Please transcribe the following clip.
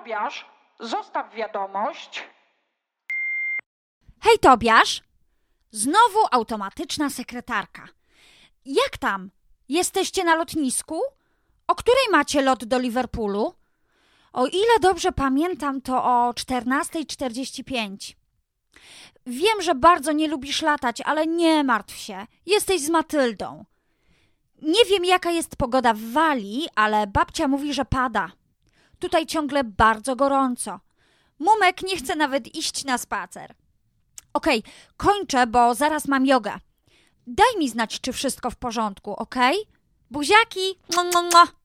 Tobiasz, zostaw wiadomość. Hej, Tobiasz! Znowu automatyczna sekretarka. Jak tam? Jesteście na lotnisku? O której macie lot do Liverpoolu? O ile dobrze pamiętam, to o 14.45. Wiem, że bardzo nie lubisz latać, ale nie martw się. Jesteś z Matyldą. Nie wiem, jaka jest pogoda w Walii, ale babcia mówi, że pada. Tutaj ciągle bardzo gorąco. Mumek nie chce nawet iść na spacer. Okej, kończę, bo zaraz mam jogę. Daj mi znać, czy wszystko w porządku, okej? Buziaki! Mua, mua, mua.